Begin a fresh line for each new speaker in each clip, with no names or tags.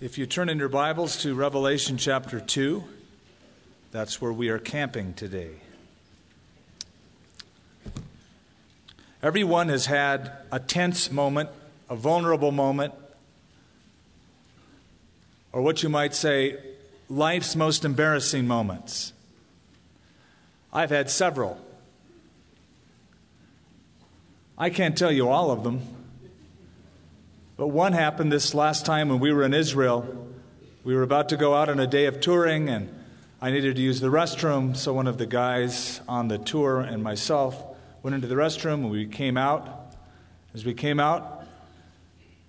If you turn in your Bibles to Revelation chapter 2, that's where we are camping today. Everyone has had a tense moment, a vulnerable moment, or what you might say, life's most embarrassing moments. I've had several. I can't tell you all of them. But one happened this last time when we were in Israel. We were about to go out on a day of touring, and I needed to use the restroom. So one of the guys on the tour and myself went into the restroom, and we came out. As we came out,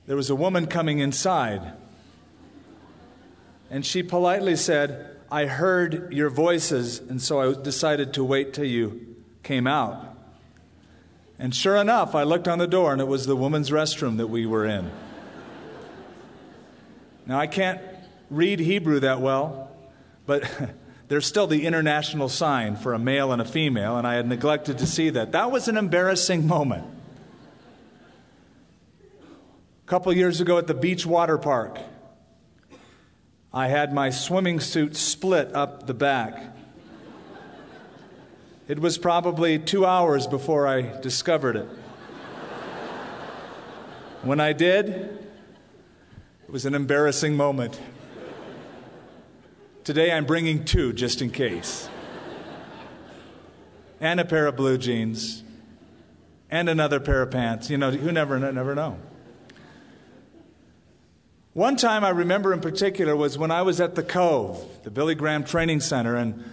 there was a woman coming inside. And she politely said, I heard your voices, and so I decided to wait till you came out. And sure enough, I looked on the door and it was the woman's restroom that we were in. Now, I can't read Hebrew that well, but there's still the international sign for a male and a female, and I had neglected to see that. That was an embarrassing moment. A couple years ago at the beach water park, I had my swimming suit split up the back. It was probably two hours before I discovered it. When I did, it was an embarrassing moment. Today I'm bringing two just in case. And a pair of blue jeans. And another pair of pants. You know, you never, never know. One time I remember in particular was when I was at the Cove, the Billy Graham Training Center, and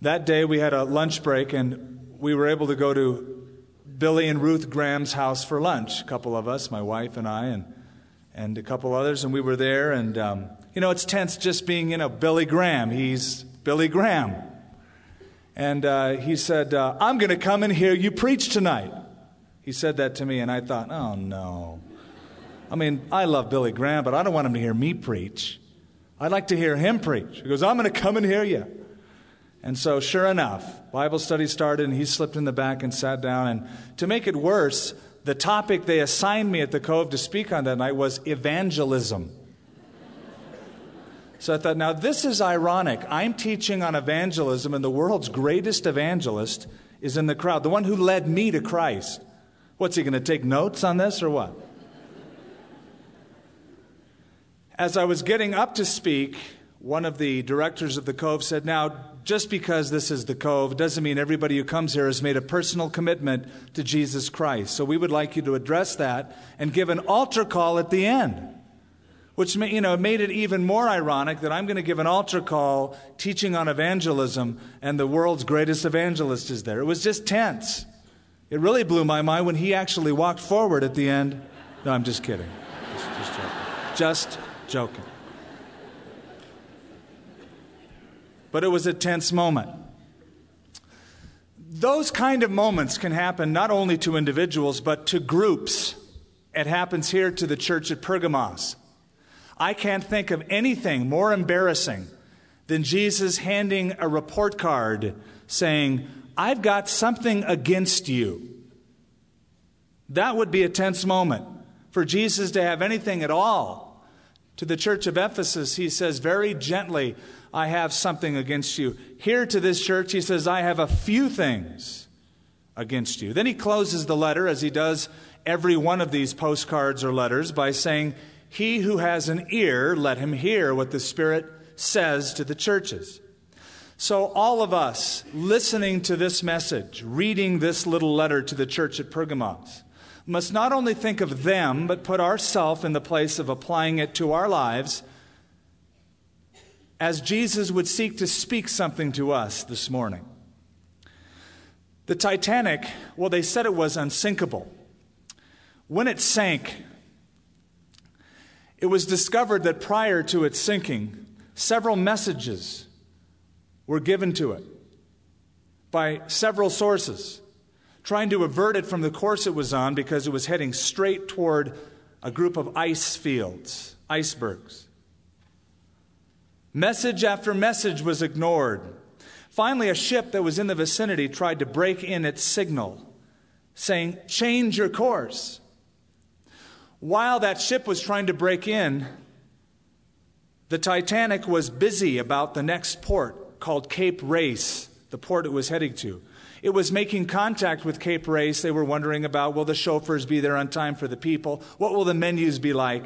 that day we had a lunch break and we were able to go to Billy and Ruth Graham's house for lunch. A couple of us, my wife and I, and, and a couple others, and we were there. And, um, you know, it's tense just being, you know, Billy Graham. He's Billy Graham. And uh, he said, uh, I'm going to come and hear you preach tonight. He said that to me, and I thought, oh no. I mean, I love Billy Graham, but I don't want him to hear me preach. I'd like to hear him preach. He goes, I'm going to come and hear you. And so, sure enough, Bible study started, and he slipped in the back and sat down. And to make it worse, the topic they assigned me at the Cove to speak on that night was evangelism. So I thought, now this is ironic. I'm teaching on evangelism, and the world's greatest evangelist is in the crowd, the one who led me to Christ. What's he going to take notes on this or what? As I was getting up to speak, one of the directors of the Cove said, Now, just because this is the Cove doesn't mean everybody who comes here has made a personal commitment to Jesus Christ. So we would like you to address that and give an altar call at the end. Which you know, made it even more ironic that I'm going to give an altar call teaching on evangelism, and the world's greatest evangelist is there. It was just tense. It really blew my mind when he actually walked forward at the end. No, I'm just kidding. Just, just joking. Just joking. But it was a tense moment. Those kind of moments can happen not only to individuals, but to groups. It happens here to the church at Pergamos. I can't think of anything more embarrassing than Jesus handing a report card saying, I've got something against you. That would be a tense moment for Jesus to have anything at all. To the church of Ephesus, he says very gently, I have something against you. Here to this church, he says, I have a few things against you. Then he closes the letter, as he does every one of these postcards or letters, by saying, He who has an ear, let him hear what the Spirit says to the churches. So, all of us listening to this message, reading this little letter to the church at Pergamos, must not only think of them, but put ourselves in the place of applying it to our lives as Jesus would seek to speak something to us this morning. The Titanic, well, they said it was unsinkable. When it sank, it was discovered that prior to its sinking, several messages were given to it by several sources, trying to avert it from the course it was on because it was heading straight toward a group of ice fields, icebergs. Message after message was ignored. Finally, a ship that was in the vicinity tried to break in its signal, saying, Change your course. While that ship was trying to break in, the Titanic was busy about the next port called Cape Race, the port it was heading to. It was making contact with Cape Race. They were wondering about will the chauffeurs be there on time for the people? What will the menus be like?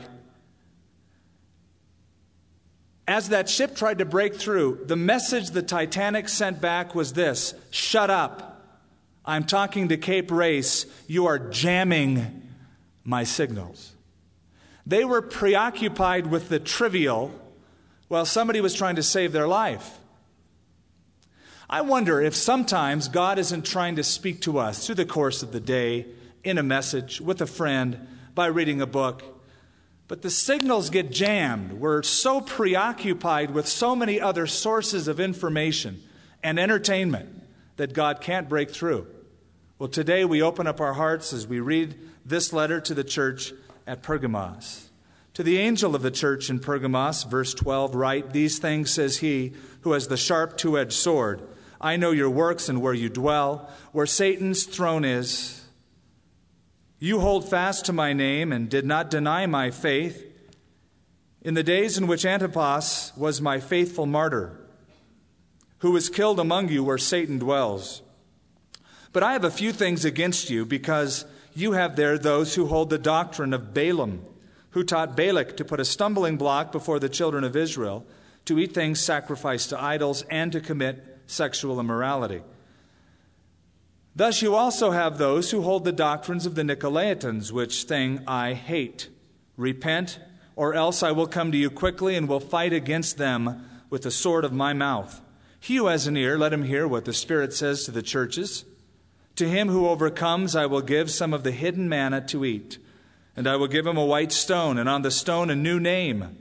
As that ship tried to break through, the message the Titanic sent back was this Shut up. I'm talking to Cape Race. You are jamming my signals. They were preoccupied with the trivial while somebody was trying to save their life. I wonder if sometimes God isn't trying to speak to us through the course of the day, in a message, with a friend, by reading a book. But the signals get jammed. We're so preoccupied with so many other sources of information and entertainment that God can't break through. Well, today we open up our hearts as we read this letter to the church at Pergamos. To the angel of the church in Pergamos, verse 12, write, These things says he who has the sharp two edged sword. I know your works and where you dwell, where Satan's throne is. You hold fast to my name and did not deny my faith. In the days in which Antipas was my faithful martyr, who was killed among you where Satan dwells. But I have a few things against you, because you have there those who hold the doctrine of Balaam, who taught Balak to put a stumbling block before the children of Israel, to eat things sacrificed to idols, and to commit sexual immorality. Thus, you also have those who hold the doctrines of the Nicolaitans, which thing I hate. Repent, or else I will come to you quickly and will fight against them with the sword of my mouth. He who has an ear, let him hear what the Spirit says to the churches. To him who overcomes, I will give some of the hidden manna to eat, and I will give him a white stone, and on the stone a new name,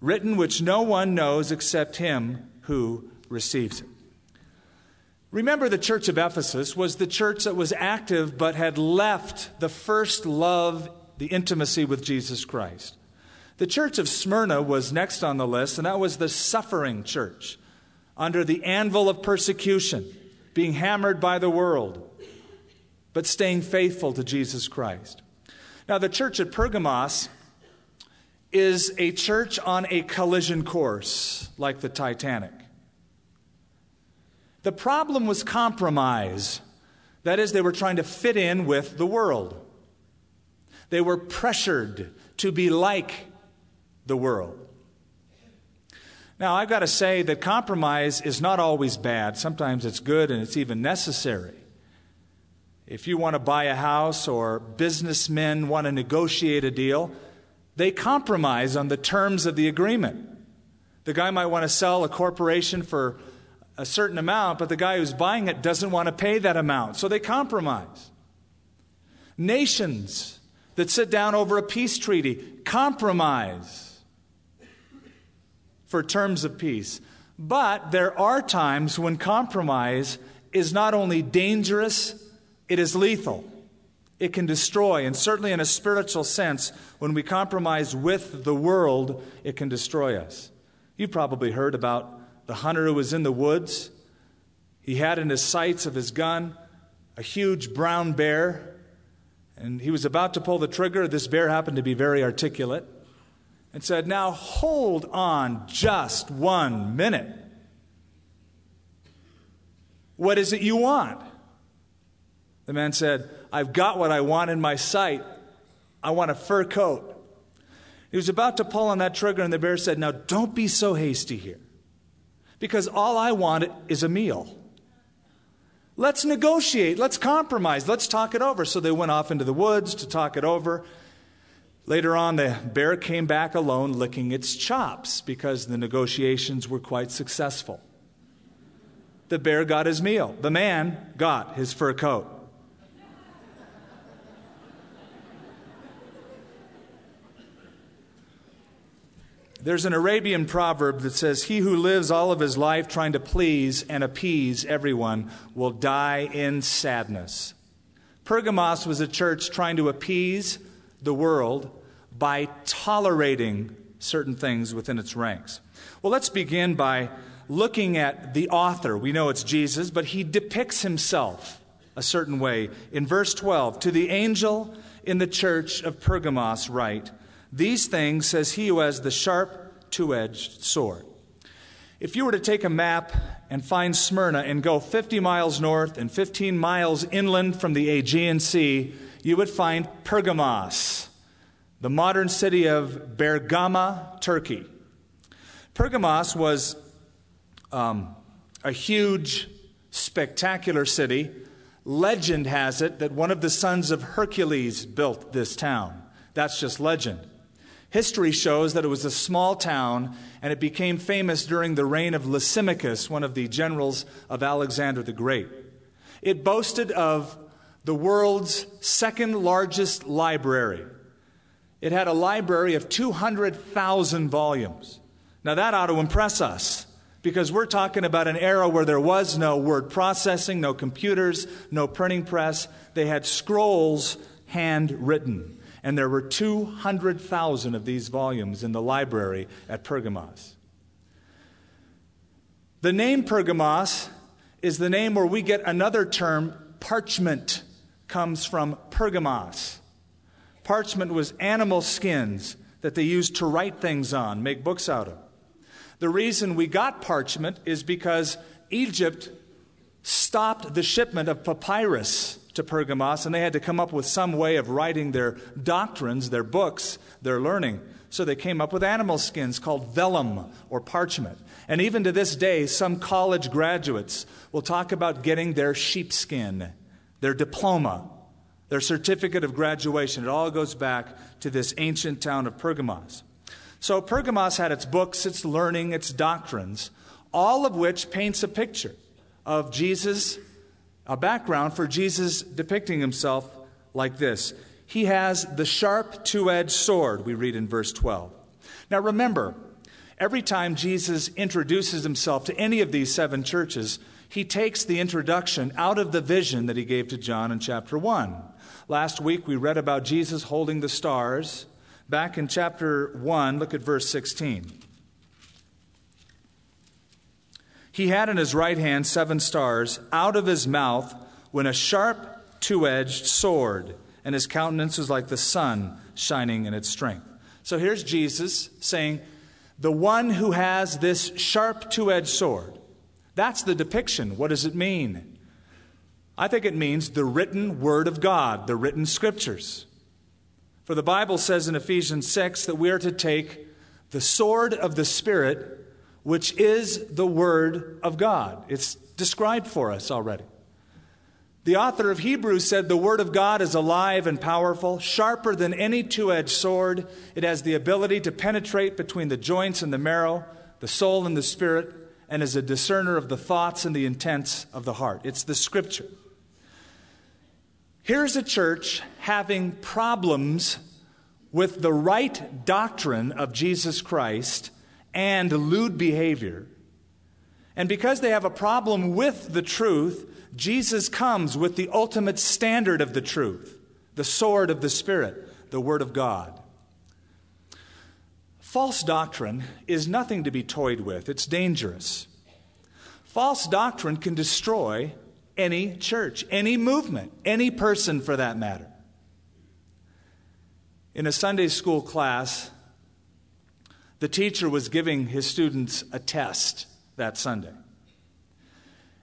written which no one knows except him who receives it. Remember, the church of Ephesus was the church that was active but had left the first love, the intimacy with Jesus Christ. The church of Smyrna was next on the list, and that was the suffering church under the anvil of persecution, being hammered by the world, but staying faithful to Jesus Christ. Now, the church at Pergamos is a church on a collision course like the Titanic. The problem was compromise. That is, they were trying to fit in with the world. They were pressured to be like the world. Now, I've got to say that compromise is not always bad. Sometimes it's good and it's even necessary. If you want to buy a house or businessmen want to negotiate a deal, they compromise on the terms of the agreement. The guy might want to sell a corporation for a certain amount, but the guy who's buying it doesn't want to pay that amount. So they compromise. Nations that sit down over a peace treaty compromise for terms of peace. But there are times when compromise is not only dangerous, it is lethal. It can destroy, and certainly in a spiritual sense, when we compromise with the world, it can destroy us. You've probably heard about the hunter who was in the woods. He had in his sights of his gun a huge brown bear, and he was about to pull the trigger. This bear happened to be very articulate and said, Now hold on just one minute. What is it you want? The man said, I've got what I want in my sight. I want a fur coat. He was about to pull on that trigger, and the bear said, Now don't be so hasty here because all I want is a meal. Let's negotiate. Let's compromise. Let's talk it over. So they went off into the woods to talk it over. Later on, the bear came back alone, licking its chops because the negotiations were quite successful. The bear got his meal, the man got his fur coat. There's an Arabian proverb that says, He who lives all of his life trying to please and appease everyone will die in sadness. Pergamos was a church trying to appease the world by tolerating certain things within its ranks. Well, let's begin by looking at the author. We know it's Jesus, but he depicts himself a certain way. In verse 12, to the angel in the church of Pergamos write, These things says he who has the sharp, two edged sword. If you were to take a map and find Smyrna and go 50 miles north and 15 miles inland from the Aegean Sea, you would find Pergamos, the modern city of Bergama, Turkey. Pergamos was um, a huge, spectacular city. Legend has it that one of the sons of Hercules built this town. That's just legend. History shows that it was a small town and it became famous during the reign of Lysimachus, one of the generals of Alexander the Great. It boasted of the world's second largest library. It had a library of 200,000 volumes. Now, that ought to impress us because we're talking about an era where there was no word processing, no computers, no printing press. They had scrolls handwritten. And there were 200,000 of these volumes in the library at Pergamos. The name Pergamos is the name where we get another term, parchment, comes from Pergamos. Parchment was animal skins that they used to write things on, make books out of. The reason we got parchment is because Egypt stopped the shipment of papyrus to Pergamos, and they had to come up with some way of writing their doctrines, their books, their learning. So they came up with animal skins called vellum or parchment. And even to this day, some college graduates will talk about getting their sheepskin, their diploma, their certificate of graduation. It all goes back to this ancient town of Pergamos. So Pergamos had its books, its learning, its doctrines, all of which paints a picture of Jesus a background for Jesus depicting himself like this He has the sharp two edged sword, we read in verse 12. Now remember, every time Jesus introduces himself to any of these seven churches, he takes the introduction out of the vision that he gave to John in chapter 1. Last week we read about Jesus holding the stars. Back in chapter 1, look at verse 16. He had in his right hand seven stars. Out of his mouth went a sharp, two edged sword, and his countenance was like the sun shining in its strength. So here's Jesus saying, The one who has this sharp, two edged sword. That's the depiction. What does it mean? I think it means the written word of God, the written scriptures. For the Bible says in Ephesians 6 that we are to take the sword of the Spirit which is the Word of God. It's described for us already. The author of Hebrews said the Word of God is alive and powerful, sharper than any two edged sword. It has the ability to penetrate between the joints and the marrow, the soul and the spirit, and is a discerner of the thoughts and the intents of the heart. It's the Scripture. Here's a church having problems with the right doctrine of Jesus Christ and lewd behavior. And because they have a problem with the truth, Jesus comes with the ultimate standard of the truth, the sword of the Spirit, the Word of God. False doctrine is nothing to be toyed with, it's dangerous. False doctrine can destroy any church, any movement, any person for that matter. In a Sunday school class, the teacher was giving his students a test that Sunday.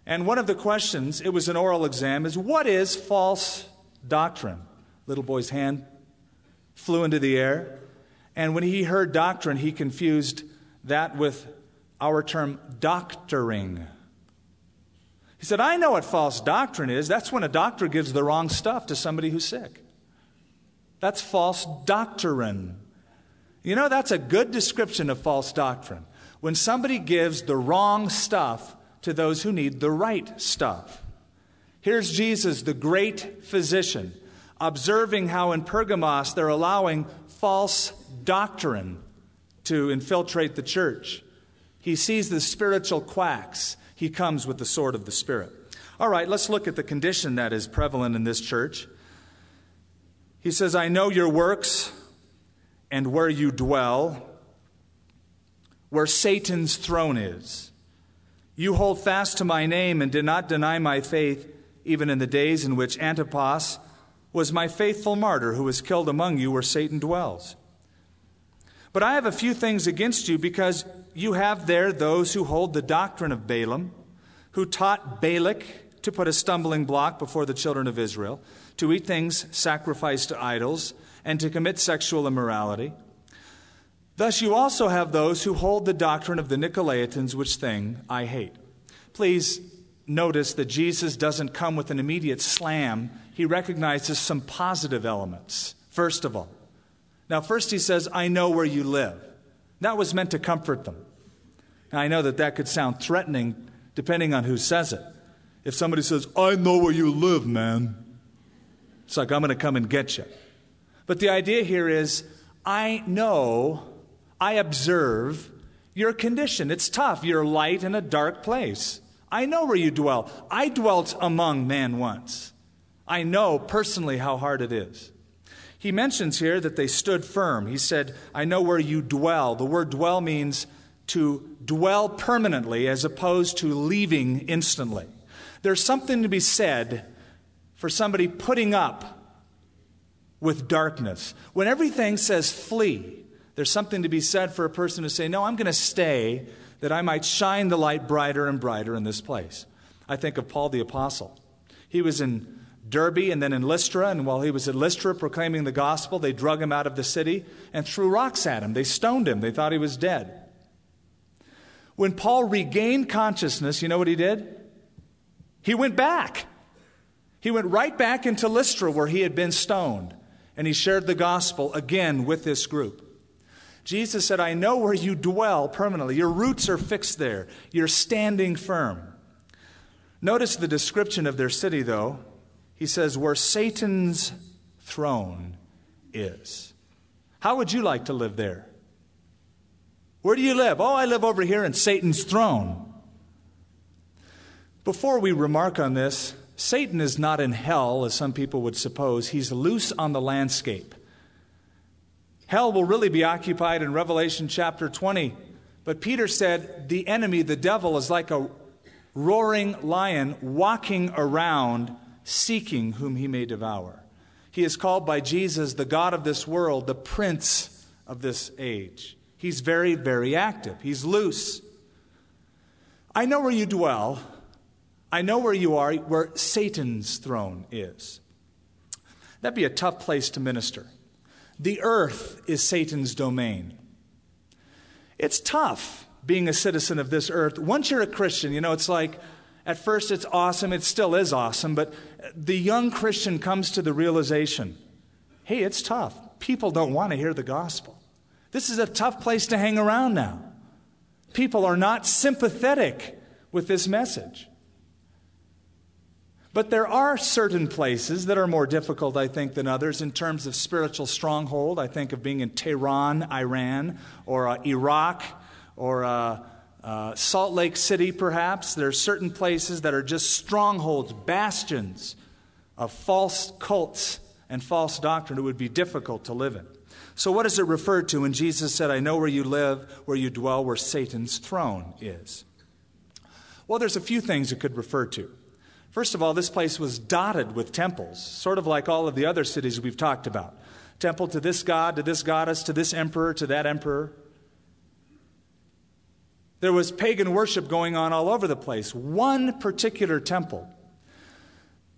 And one of the questions, it was an oral exam, is what is false doctrine? Little boy's hand flew into the air. And when he heard doctrine, he confused that with our term doctoring. He said, I know what false doctrine is. That's when a doctor gives the wrong stuff to somebody who's sick. That's false doctrine. You know, that's a good description of false doctrine. When somebody gives the wrong stuff to those who need the right stuff. Here's Jesus, the great physician, observing how in Pergamos they're allowing false doctrine to infiltrate the church. He sees the spiritual quacks. He comes with the sword of the Spirit. All right, let's look at the condition that is prevalent in this church. He says, I know your works and where you dwell, where Satan's throne is. You hold fast to my name and did not deny my faith, even in the days in which Antipas was my faithful martyr who was killed among you where Satan dwells. But I have a few things against you because you have there those who hold the doctrine of Balaam, who taught Balak to put a stumbling block before the children of Israel, to eat things sacrificed to idols, and to commit sexual immorality. Thus, you also have those who hold the doctrine of the Nicolaitans, which thing I hate. Please notice that Jesus doesn't come with an immediate slam. He recognizes some positive elements, first of all. Now, first he says, I know where you live. That was meant to comfort them. Now, I know that that could sound threatening depending on who says it. If somebody says, I know where you live, man, it's like, I'm going to come and get you. But the idea here is, I know, I observe your condition. It's tough. You're light in a dark place. I know where you dwell. I dwelt among men once. I know personally how hard it is. He mentions here that they stood firm. He said, I know where you dwell. The word dwell means to dwell permanently as opposed to leaving instantly. There's something to be said for somebody putting up with darkness. When everything says flee, there's something to be said for a person to say, No, I'm going to stay that I might shine the light brighter and brighter in this place. I think of Paul the Apostle. He was in Derbe and then in Lystra, and while he was at Lystra proclaiming the gospel, they drug him out of the city and threw rocks at him. They stoned him. They thought he was dead. When Paul regained consciousness, you know what he did? He went back. He went right back into Lystra where he had been stoned, and he shared the gospel again with this group. Jesus said, I know where you dwell permanently. Your roots are fixed there. You're standing firm. Notice the description of their city, though. He says, where Satan's throne is. How would you like to live there? Where do you live? Oh, I live over here in Satan's throne. Before we remark on this, Satan is not in hell, as some people would suppose. He's loose on the landscape. Hell will really be occupied in Revelation chapter 20. But Peter said the enemy, the devil, is like a roaring lion walking around seeking whom he may devour. He is called by Jesus the God of this world, the prince of this age. He's very, very active. He's loose. I know where you dwell. I know where you are, where Satan's throne is. That'd be a tough place to minister. The earth is Satan's domain. It's tough being a citizen of this earth. Once you're a Christian, you know, it's like at first it's awesome, it still is awesome, but the young Christian comes to the realization hey, it's tough. People don't want to hear the gospel. This is a tough place to hang around now. People are not sympathetic with this message. But there are certain places that are more difficult, I think, than others in terms of spiritual stronghold. I think of being in Tehran, Iran, or uh, Iraq, or uh, uh, Salt Lake City, perhaps. There are certain places that are just strongholds, bastions of false cults and false doctrine. It would be difficult to live in. So, what does it refer to when Jesus said, I know where you live, where you dwell, where Satan's throne is? Well, there's a few things it could refer to. First of all, this place was dotted with temples, sort of like all of the other cities we've talked about. Temple to this god, to this goddess, to this emperor, to that emperor. There was pagan worship going on all over the place. One particular temple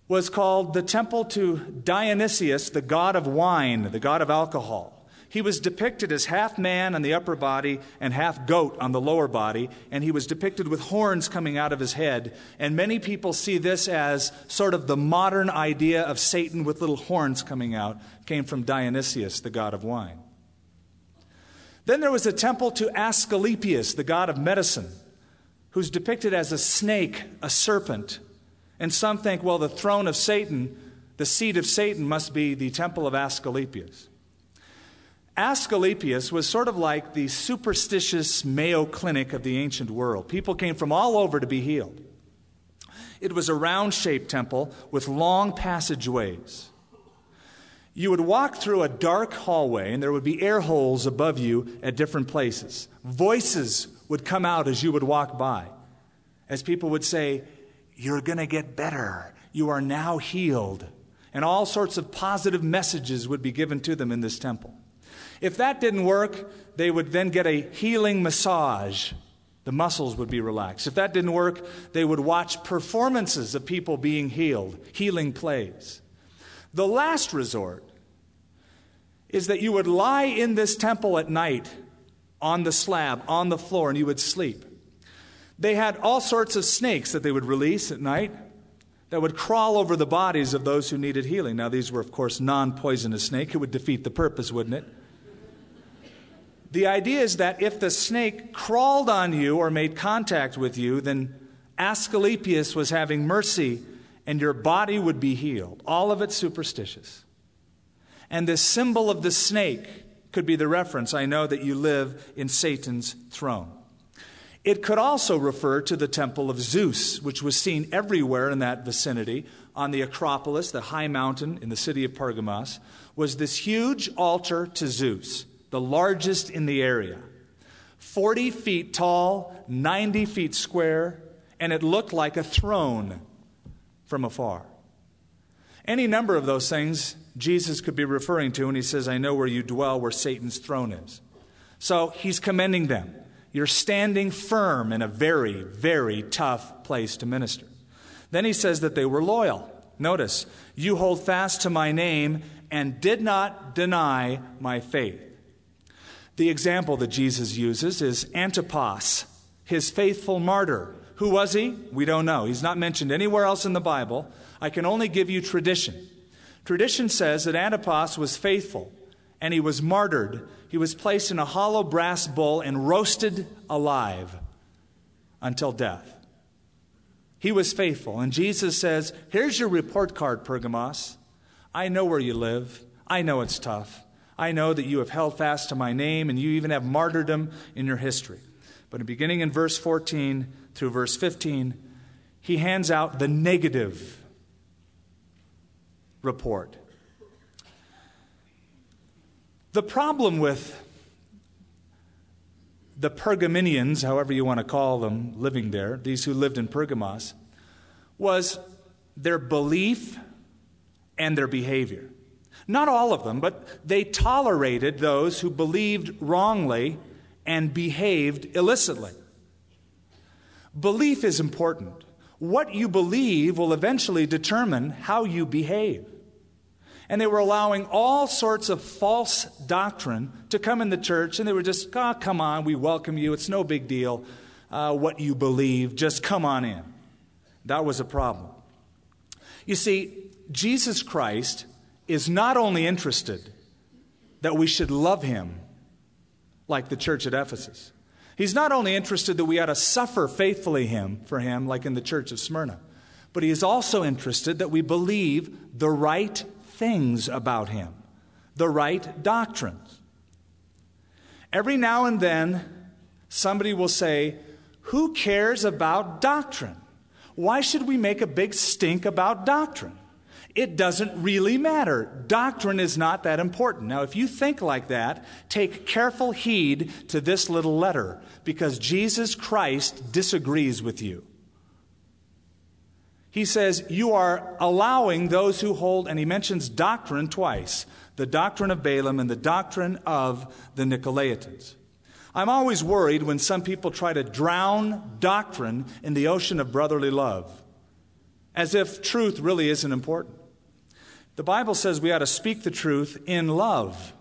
was called the temple to Dionysius, the god of wine, the god of alcohol. He was depicted as half man on the upper body and half goat on the lower body, and he was depicted with horns coming out of his head. And many people see this as sort of the modern idea of Satan with little horns coming out, came from Dionysius, the god of wine. Then there was a temple to Asclepius, the god of medicine, who's depicted as a snake, a serpent. And some think, well, the throne of Satan, the seat of Satan, must be the temple of Asclepius. Asclepius was sort of like the superstitious Mayo Clinic of the ancient world. People came from all over to be healed. It was a round shaped temple with long passageways. You would walk through a dark hallway, and there would be air holes above you at different places. Voices would come out as you would walk by, as people would say, You're going to get better. You are now healed. and all sorts of positive messages would be given to them in this temple. If that didn't work, they would then get a healing massage. The muscles would be relaxed. If that didn't work, they would watch performances of people being healed, healing plays. The last resort is that you would lie in this temple at night on the slab, on the floor, and you would sleep. They had all sorts of snakes that they would release at night that would crawl over the bodies of those who needed healing. Now, these were, of course, non poisonous snake. It would defeat the purpose, wouldn't it? The idea is that if the snake crawled on you or made contact with you, then Asclepius was having mercy and your body would be healed. All of it superstitious. And the symbol of the snake could be the reference I know that you live in Satan's throne. It could also refer to the temple of Zeus, which was seen everywhere in that vicinity. On the Acropolis, the high mountain in the city of Pergamos, was this huge altar to Zeus, the largest in the area. 40 feet tall, 90 feet square, and it looked like a throne from afar. Any number of those things Jesus could be referring to when he says, I know where you dwell, where Satan's throne is. So he's commending them. You're standing firm in a very, very tough place to minister. Then he says that they were loyal. Notice, you hold fast to my name and did not deny my faith. The example that Jesus uses is Antipas, his faithful martyr. Who was he? We don't know. He's not mentioned anywhere else in the Bible. I can only give you tradition. Tradition says that Antipas was faithful and he was martyred he was placed in a hollow brass bowl and roasted alive until death. He was faithful. And Jesus says, Here's your report card, Pergamos. I know where you live. I know it's tough. I know that you have held fast to my name and you even have martyrdom in your history. But beginning in verse 14 through verse 15, he hands out the negative report. The problem with the Pergaminians, however you want to call them, living there, these who lived in Pergamos, was their belief and their behavior. Not all of them, but they tolerated those who believed wrongly and behaved illicitly. Belief is important. What you believe will eventually determine how you behave and they were allowing all sorts of false doctrine to come in the church, and they were just, oh, come on, we welcome you. It's no big deal uh, what you believe. Just come on in. That was a problem. You see, Jesus Christ is not only interested that we should love him like the church at Ephesus. He's not only interested that we ought to suffer faithfully him for him like in the church of Smyrna, but he is also interested that we believe the right things about him, the right doctrines. Every now and then, somebody will say, Who cares about doctrine? Why should we make a big stink about doctrine? It doesn't really matter. Doctrine is not that important. Now, if you think like that, take careful heed to this little letter because Jesus Christ disagrees with you he says, You are allowing those who hold, and he mentions doctrine twice the doctrine of Balaam and the doctrine of the Nicolaitans. I'm always worried when some people try to drown doctrine in the ocean of brotherly love, as if truth really isn't important. The Bible says we ought to speak the truth in love.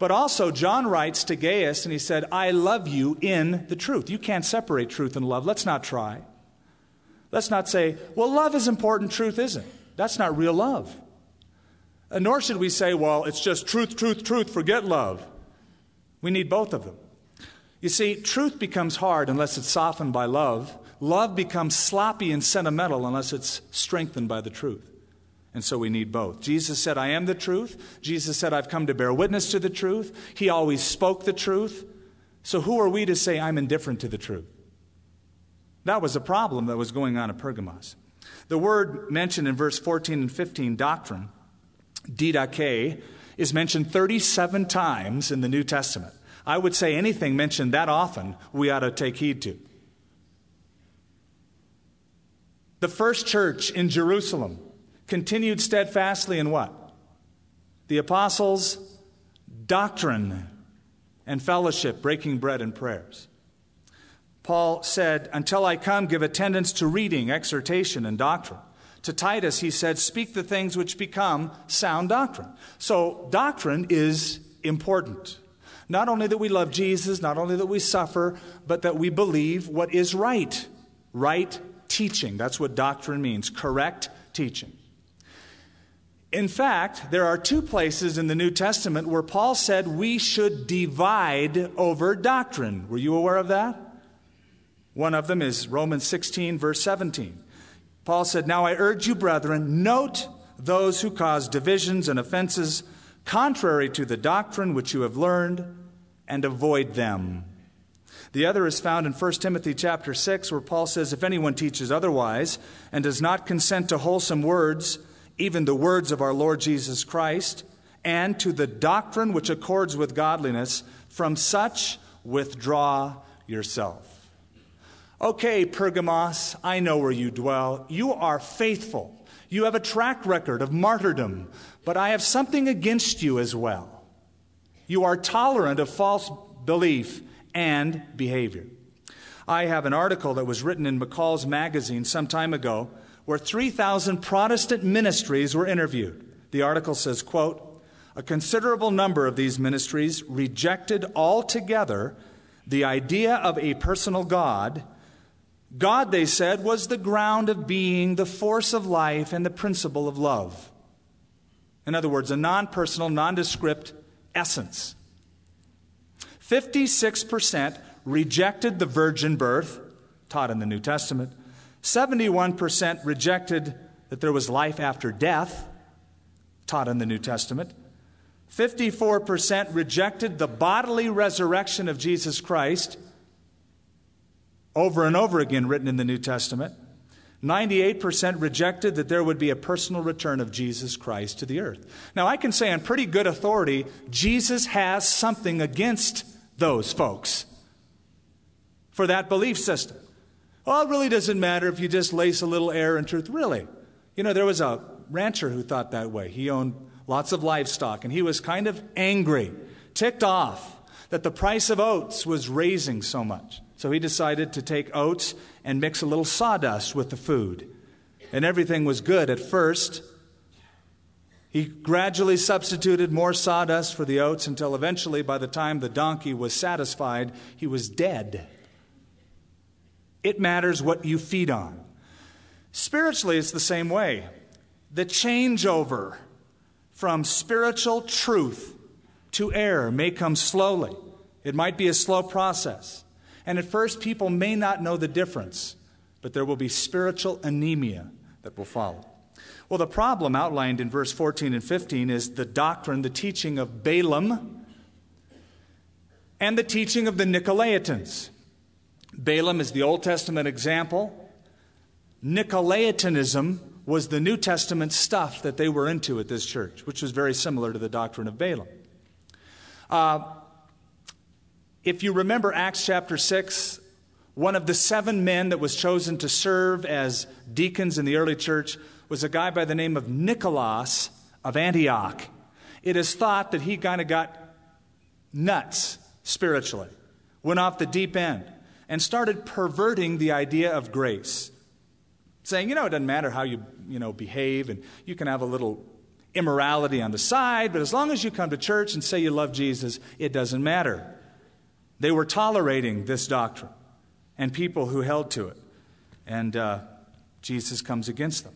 But also, John writes to Gaius and he said, I love you in the truth. You can't separate truth and love. Let's not try. Let's not say, well, love is important, truth isn't. That's not real love. And nor should we say, well, it's just truth, truth, truth, forget love. We need both of them. You see, truth becomes hard unless it's softened by love. Love becomes sloppy and sentimental unless it's strengthened by the truth. And so we need both. Jesus said, I am the truth. Jesus said, I've come to bear witness to the truth. He always spoke the truth. So who are we to say I'm indifferent to the truth? That was a problem that was going on at Pergamos. The word mentioned in verse 14 and 15, doctrine, didache, is mentioned 37 times in the New Testament. I would say anything mentioned that often, we ought to take heed to. The first church in Jerusalem continued steadfastly in what? The apostles' doctrine and fellowship, breaking bread and prayers. Paul said, Until I come, give attendance to reading, exhortation, and doctrine. To Titus, he said, Speak the things which become sound doctrine. So, doctrine is important. Not only that we love Jesus, not only that we suffer, but that we believe what is right. Right teaching. That's what doctrine means correct teaching. In fact, there are two places in the New Testament where Paul said we should divide over doctrine. Were you aware of that? One of them is Romans 16, verse 17. Paul said, Now I urge you, brethren, note those who cause divisions and offenses contrary to the doctrine which you have learned, and avoid them. The other is found in 1 Timothy chapter 6 where Paul says if anyone teaches otherwise and does not consent to wholesome words even the words of our Lord Jesus Christ and to the doctrine which accords with godliness from such withdraw yourself. Okay, Pergamos, I know where you dwell. You are faithful. You have a track record of martyrdom, but I have something against you as well. You are tolerant of false belief and behavior. I have an article that was written in McCall's magazine some time ago where 3,000 Protestant ministries were interviewed. The article says, quote, a considerable number of these ministries rejected altogether the idea of a personal God. God, they said, was the ground of being, the force of life, and the principle of love. In other words, a non personal, nondescript essence. 56% rejected the virgin birth, taught in the New Testament. 71% rejected that there was life after death, taught in the New Testament. 54% rejected the bodily resurrection of Jesus Christ, over and over again written in the New Testament. 98% rejected that there would be a personal return of Jesus Christ to the earth. Now, I can say on pretty good authority, Jesus has something against those folks for that belief system. Well, it really doesn't matter if you just lace a little air and truth. Really. You know, there was a rancher who thought that way. He owned lots of livestock, and he was kind of angry, ticked off that the price of oats was raising so much. So he decided to take oats and mix a little sawdust with the food. And everything was good at first. He gradually substituted more sawdust for the oats until eventually, by the time the donkey was satisfied, he was dead. It matters what you feed on. Spiritually, it's the same way. The changeover from spiritual truth to error may come slowly. It might be a slow process. And at first, people may not know the difference, but there will be spiritual anemia that will follow. Well, the problem outlined in verse 14 and 15 is the doctrine, the teaching of Balaam, and the teaching of the Nicolaitans. Balaam is the Old Testament example. Nicolaitanism was the New Testament stuff that they were into at this church, which was very similar to the doctrine of Balaam. Uh, if you remember Acts chapter 6, one of the seven men that was chosen to serve as deacons in the early church was a guy by the name of Nicholas of Antioch. It is thought that he kind of got nuts spiritually, went off the deep end, and started perverting the idea of grace. Saying, you know, it doesn't matter how you, you know, behave, and you can have a little immorality on the side, but as long as you come to church and say you love Jesus, it doesn't matter. They were tolerating this doctrine and people who held to it. And uh, Jesus comes against them.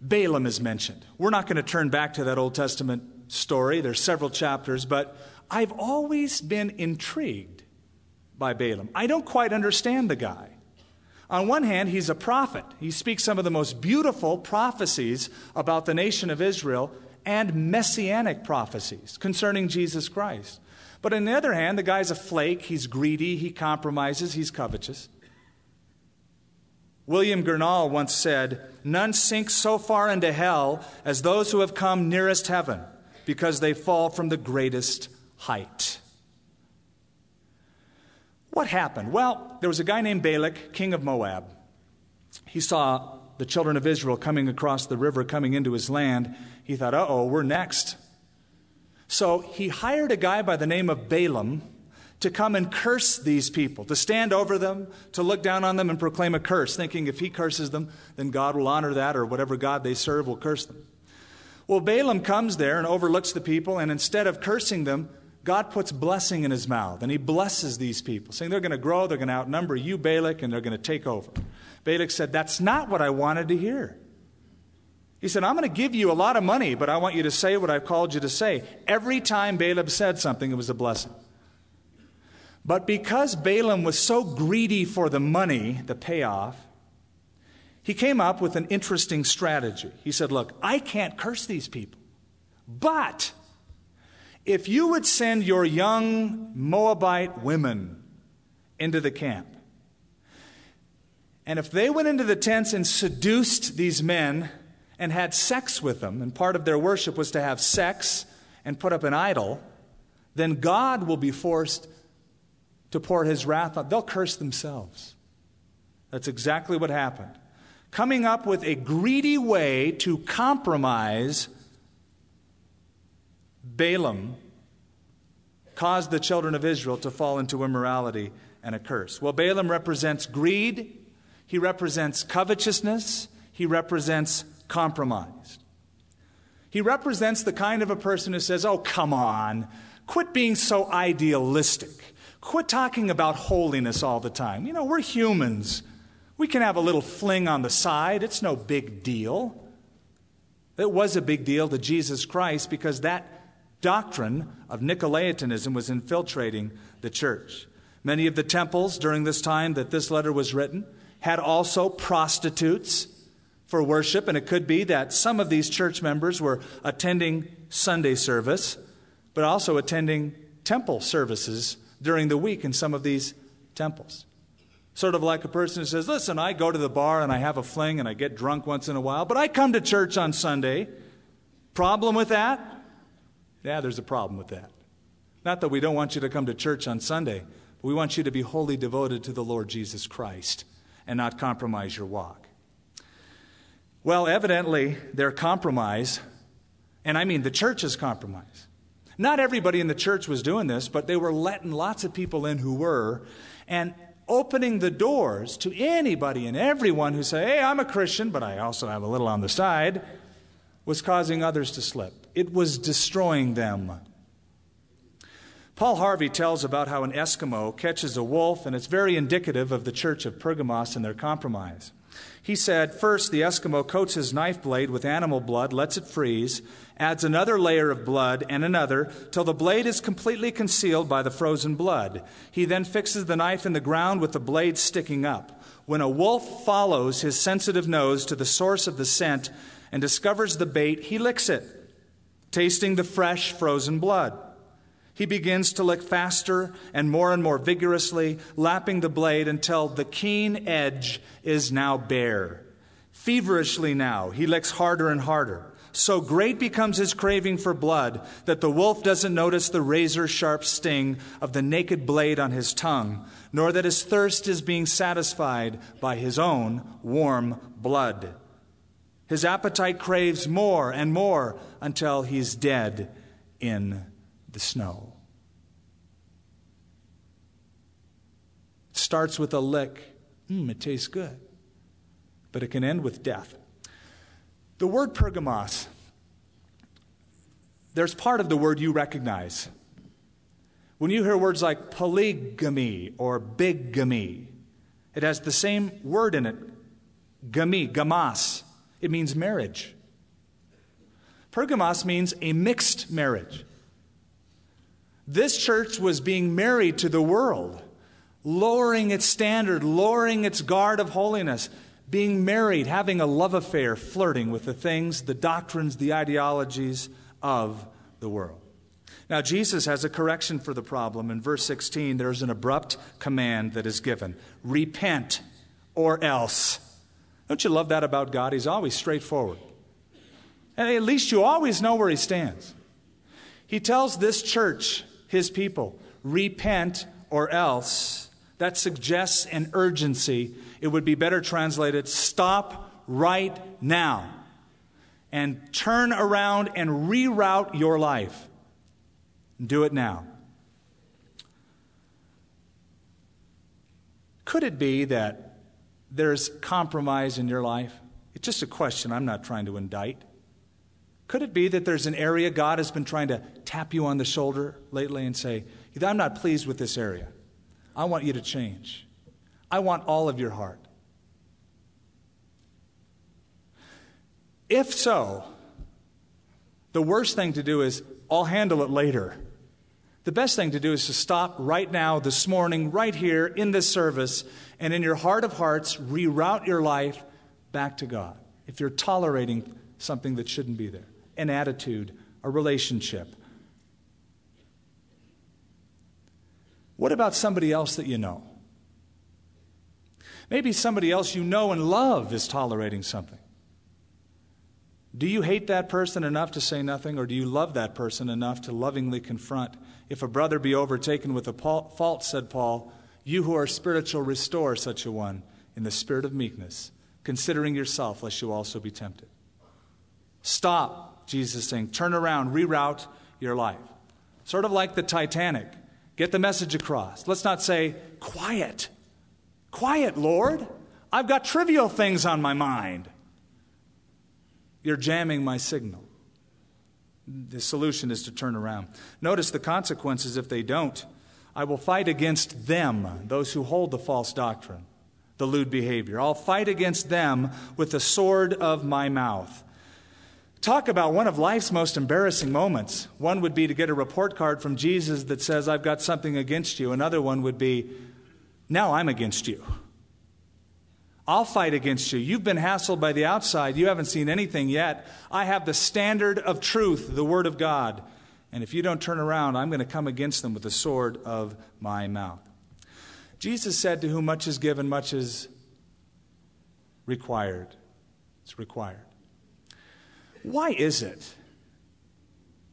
Balaam is mentioned. We're not going to turn back to that Old Testament story. There's several chapters, but I've always been intrigued by Balaam. I don't quite understand the guy. On one hand, he's a prophet. He speaks some of the most beautiful prophecies about the nation of Israel and messianic prophecies concerning Jesus Christ. But on the other hand, the guy's a flake. He's greedy. He compromises. He's covetous. William Gurnall once said, None sink so far into hell as those who have come nearest heaven because they fall from the greatest height. What happened? Well, there was a guy named Balak, king of Moab. He saw the children of Israel coming across the river, coming into his land, he thought, uh oh, we're next. So he hired a guy by the name of Balaam to come and curse these people, to stand over them, to look down on them and proclaim a curse, thinking if he curses them, then God will honor that, or whatever God they serve will curse them. Well, Balaam comes there and overlooks the people, and instead of cursing them, God puts blessing in his mouth, and he blesses these people, saying they're going to grow, they're going to outnumber you, Balak, and they're going to take over. Balak said, That's not what I wanted to hear. He said, I'm going to give you a lot of money, but I want you to say what I've called you to say. Every time Balaam said something, it was a blessing. But because Balaam was so greedy for the money, the payoff, he came up with an interesting strategy. He said, Look, I can't curse these people, but if you would send your young Moabite women into the camp, and if they went into the tents and seduced these men, and had sex with them, and part of their worship was to have sex and put up an idol, then God will be forced to pour his wrath on. They'll curse themselves. That's exactly what happened. Coming up with a greedy way to compromise Balaam caused the children of Israel to fall into immorality and a curse. Well, Balaam represents greed, he represents covetousness, he represents compromised. He represents the kind of a person who says, Oh, come on, quit being so idealistic. Quit talking about holiness all the time. You know, we're humans. We can have a little fling on the side, it's no big deal. It was a big deal to Jesus Christ because that doctrine of Nicolaitanism was infiltrating the church. Many of the temples during this time that this letter was written had also prostitutes for worship, and it could be that some of these church members were attending Sunday service, but also attending temple services during the week in some of these temples. Sort of like a person who says, Listen, I go to the bar and I have a fling and I get drunk once in a while, but I come to church on Sunday. Problem with that? Yeah, there's a problem with that. Not that we don't want you to come to church on Sunday, but we want you to be wholly devoted to the Lord Jesus Christ and not compromise your walk. Well, evidently, their compromise, and I mean the church's compromise. Not everybody in the church was doing this, but they were letting lots of people in who were, and opening the doors to anybody and everyone who say, "Hey, I'm a Christian, but I also have a little on the side," was causing others to slip. It was destroying them. Paul Harvey tells about how an Eskimo catches a wolf, and it's very indicative of the church of Pergamos and their compromise. He said, First, the Eskimo coats his knife blade with animal blood, lets it freeze, adds another layer of blood and another, till the blade is completely concealed by the frozen blood. He then fixes the knife in the ground with the blade sticking up. When a wolf follows his sensitive nose to the source of the scent and discovers the bait, he licks it, tasting the fresh frozen blood. He begins to lick faster and more and more vigorously, lapping the blade until the keen edge is now bare. Feverishly now, he licks harder and harder. So great becomes his craving for blood that the wolf doesn't notice the razor sharp sting of the naked blade on his tongue, nor that his thirst is being satisfied by his own warm blood. His appetite craves more and more until he's dead in the snow. It starts with a lick. Mmm, it tastes good. But it can end with death. The word pergamos, there's part of the word you recognize. When you hear words like polygamy or bigamy, it has the same word in it, gami, gamas. It means marriage. Pergamos means a mixed marriage. This church was being married to the world, lowering its standard, lowering its guard of holiness, being married, having a love affair, flirting with the things, the doctrines, the ideologies of the world. Now, Jesus has a correction for the problem. In verse 16, there's an abrupt command that is given repent or else. Don't you love that about God? He's always straightforward. And at least you always know where He stands. He tells this church his people. Repent or else. That suggests an urgency. It would be better translated stop right now and turn around and reroute your life. Do it now. Could it be that there's compromise in your life? It's just a question. I'm not trying to indict. Could it be that there's an area God has been trying to tap you on the shoulder lately and say, I'm not pleased with this area. I want you to change. I want all of your heart. If so, the worst thing to do is, I'll handle it later. The best thing to do is to stop right now, this morning, right here in this service, and in your heart of hearts, reroute your life back to God. If you're tolerating something that shouldn't be there, an attitude, a relationship. What about somebody else that you know? Maybe somebody else you know and love is tolerating something. Do you hate that person enough to say nothing, or do you love that person enough to lovingly confront? If a brother be overtaken with a fault, said Paul, you who are spiritual, restore such a one in the spirit of meekness, considering yourself, lest you also be tempted. Stop, Jesus saying, turn around, reroute your life. Sort of like the Titanic. Get the message across. Let's not say, quiet. Quiet, Lord. I've got trivial things on my mind. You're jamming my signal. The solution is to turn around. Notice the consequences if they don't. I will fight against them, those who hold the false doctrine, the lewd behavior. I'll fight against them with the sword of my mouth. Talk about one of life's most embarrassing moments. One would be to get a report card from Jesus that says, I've got something against you. Another one would be, Now I'm against you. I'll fight against you. You've been hassled by the outside. You haven't seen anything yet. I have the standard of truth, the Word of God. And if you don't turn around, I'm going to come against them with the sword of my mouth. Jesus said, To whom much is given, much is required. It's required. Why is it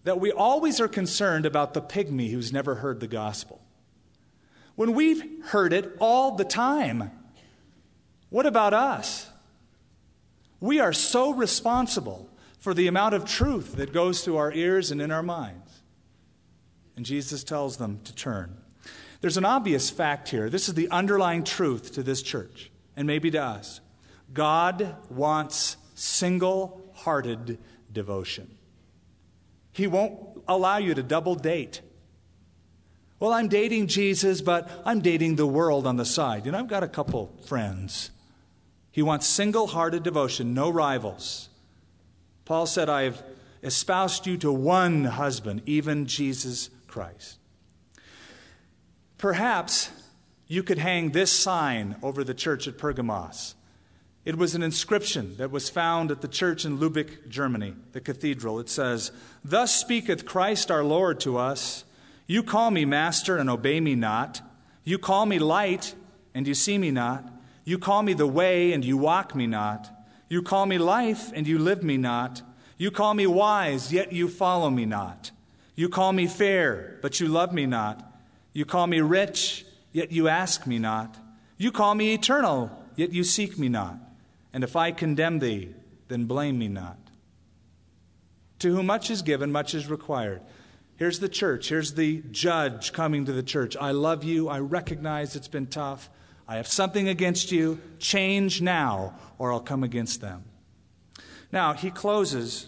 that we always are concerned about the pygmy who's never heard the gospel? When we've heard it all the time. What about us? We are so responsible for the amount of truth that goes to our ears and in our minds. And Jesus tells them to turn. There's an obvious fact here. This is the underlying truth to this church, and maybe to us. God wants single hearted devotion. He won't allow you to double date. Well, I'm dating Jesus, but I'm dating the world on the side. You know, I've got a couple friends he wants single hearted devotion, no rivals. Paul said, I have espoused you to one husband, even Jesus Christ. Perhaps you could hang this sign over the church at Pergamos. It was an inscription that was found at the church in Lubeck, Germany, the cathedral. It says, Thus speaketh Christ our Lord to us You call me master and obey me not. You call me light and you see me not. You call me the way, and you walk me not. You call me life, and you live me not. You call me wise, yet you follow me not. You call me fair, but you love me not. You call me rich, yet you ask me not. You call me eternal, yet you seek me not. And if I condemn thee, then blame me not. To whom much is given, much is required. Here's the church. Here's the judge coming to the church. I love you. I recognize it's been tough. I have something against you. Change now, or I'll come against them. Now, he closes.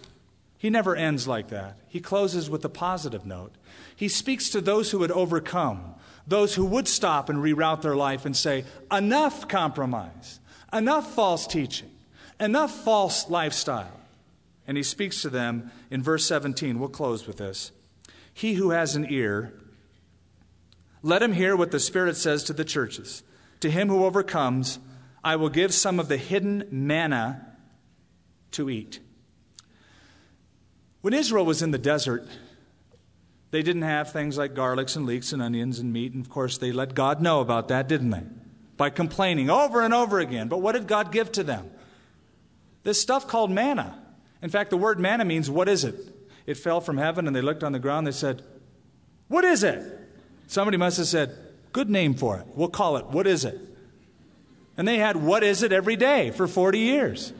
He never ends like that. He closes with a positive note. He speaks to those who would overcome, those who would stop and reroute their life and say, enough compromise, enough false teaching, enough false lifestyle. And he speaks to them in verse 17. We'll close with this. He who has an ear, let him hear what the Spirit says to the churches. To him who overcomes, I will give some of the hidden manna to eat. When Israel was in the desert, they didn't have things like garlics and leeks and onions and meat. And of course, they let God know about that, didn't they? By complaining over and over again. But what did God give to them? This stuff called manna. In fact, the word manna means what is it? It fell from heaven and they looked on the ground. They said, What is it? Somebody must have said, Good name for it. We'll call it, what is it? And they had what is it every day for 40 years.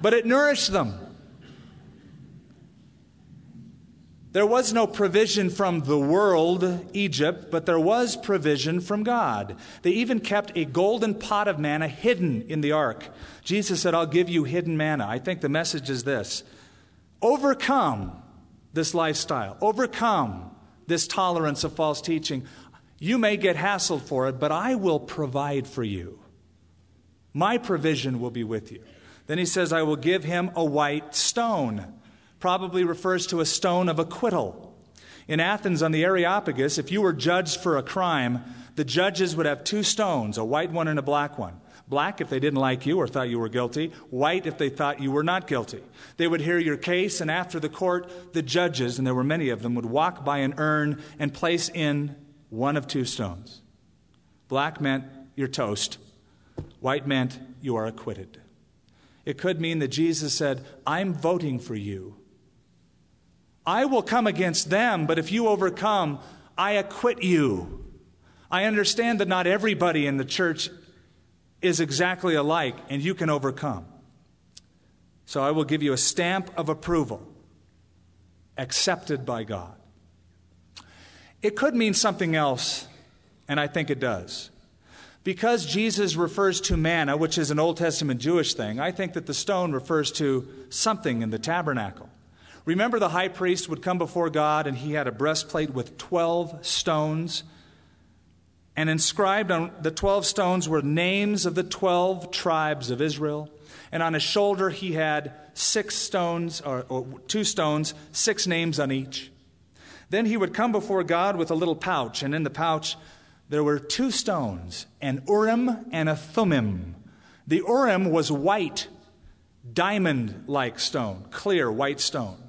but it nourished them. There was no provision from the world, Egypt, but there was provision from God. They even kept a golden pot of manna hidden in the ark. Jesus said, I'll give you hidden manna. I think the message is this overcome this lifestyle, overcome this tolerance of false teaching. You may get hassled for it, but I will provide for you. My provision will be with you. Then he says, I will give him a white stone probably refers to a stone of acquittal. In Athens on the Areopagus, if you were judged for a crime, the judges would have two stones, a white one and a black one. Black if they didn't like you or thought you were guilty, white if they thought you were not guilty. They would hear your case, and after the court, the judges, and there were many of them, would walk by an urn and place in one of two stones. Black meant you're toast, white meant you are acquitted. It could mean that Jesus said, I'm voting for you I will come against them, but if you overcome, I acquit you. I understand that not everybody in the church is exactly alike, and you can overcome. So I will give you a stamp of approval, accepted by God. It could mean something else, and I think it does. Because Jesus refers to manna, which is an Old Testament Jewish thing, I think that the stone refers to something in the tabernacle. Remember, the high priest would come before God and he had a breastplate with 12 stones. And inscribed on the 12 stones were names of the 12 tribes of Israel. And on his shoulder, he had six stones, or, or two stones, six names on each. Then he would come before God with a little pouch, and in the pouch there were two stones, an Urim and a Thummim. The Urim was white, diamond like stone, clear white stone.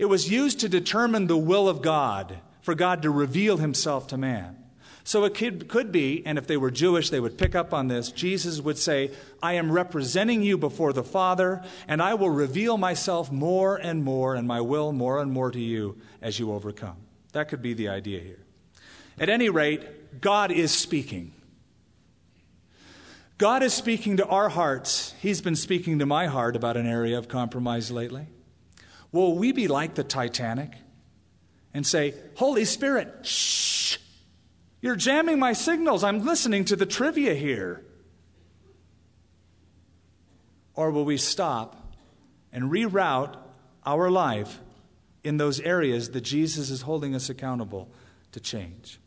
It was used to determine the will of God, for God to reveal himself to man. So it could, could, be, and if they were Jewish, they would pick up on this. Jesus would say, I am representing you before the Father, and I will reveal myself more and more, and my will more and more to you as you overcome. That could be the idea here. At any rate, God is speaking. God is speaking to our hearts. He's been speaking to my heart about an area of compromise lately. Will we be like the Titanic and say, Holy Spirit, shh, you're jamming my signals. I'm listening to the trivia here. Or will we stop and reroute our life in those areas that Jesus is holding us accountable to change?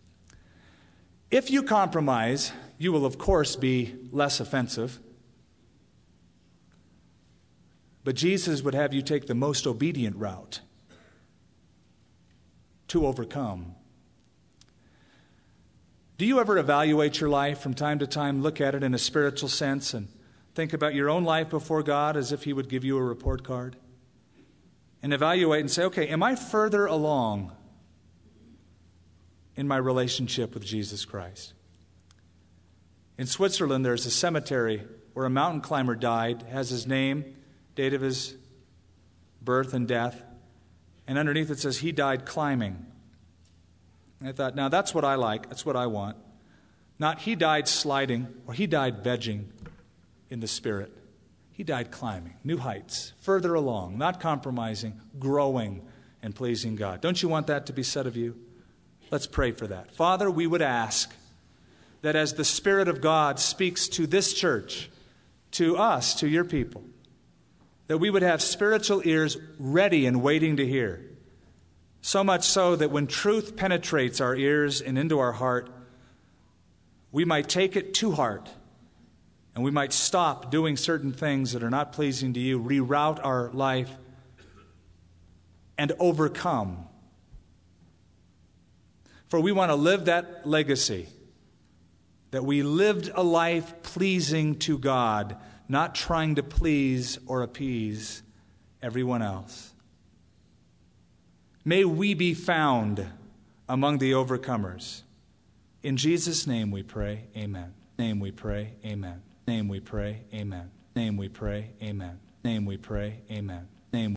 If you compromise, you will, of course, be less offensive. But Jesus would have you take the most obedient route to overcome. Do you ever evaluate your life from time to time, look at it in a spiritual sense, and think about your own life before God as if He would give you a report card? And evaluate and say, okay, am I further along in my relationship with Jesus Christ? In Switzerland, there's a cemetery where a mountain climber died, has his name date of his birth and death. And underneath it says, He died climbing. And I thought, now that's what I like. That's what I want. Not He died sliding or He died vegging in the Spirit. He died climbing, new heights, further along, not compromising, growing, and pleasing God. Don't you want that to be said of you? Let's pray for that. Father, we would ask that as the Spirit of God speaks to this church, to us, to your people, that we would have spiritual ears ready and waiting to hear. So much so that when truth penetrates our ears and into our heart, we might take it to heart and we might stop doing certain things that are not pleasing to you, reroute our life, and overcome. For we want to live that legacy that we lived a life pleasing to God not trying to please or appease everyone else. May we be found among the overcomers. In Jesus' name we pray, amen. Name we pray, amen. Name we pray, amen. Name we pray, amen. Name we pray, amen. Name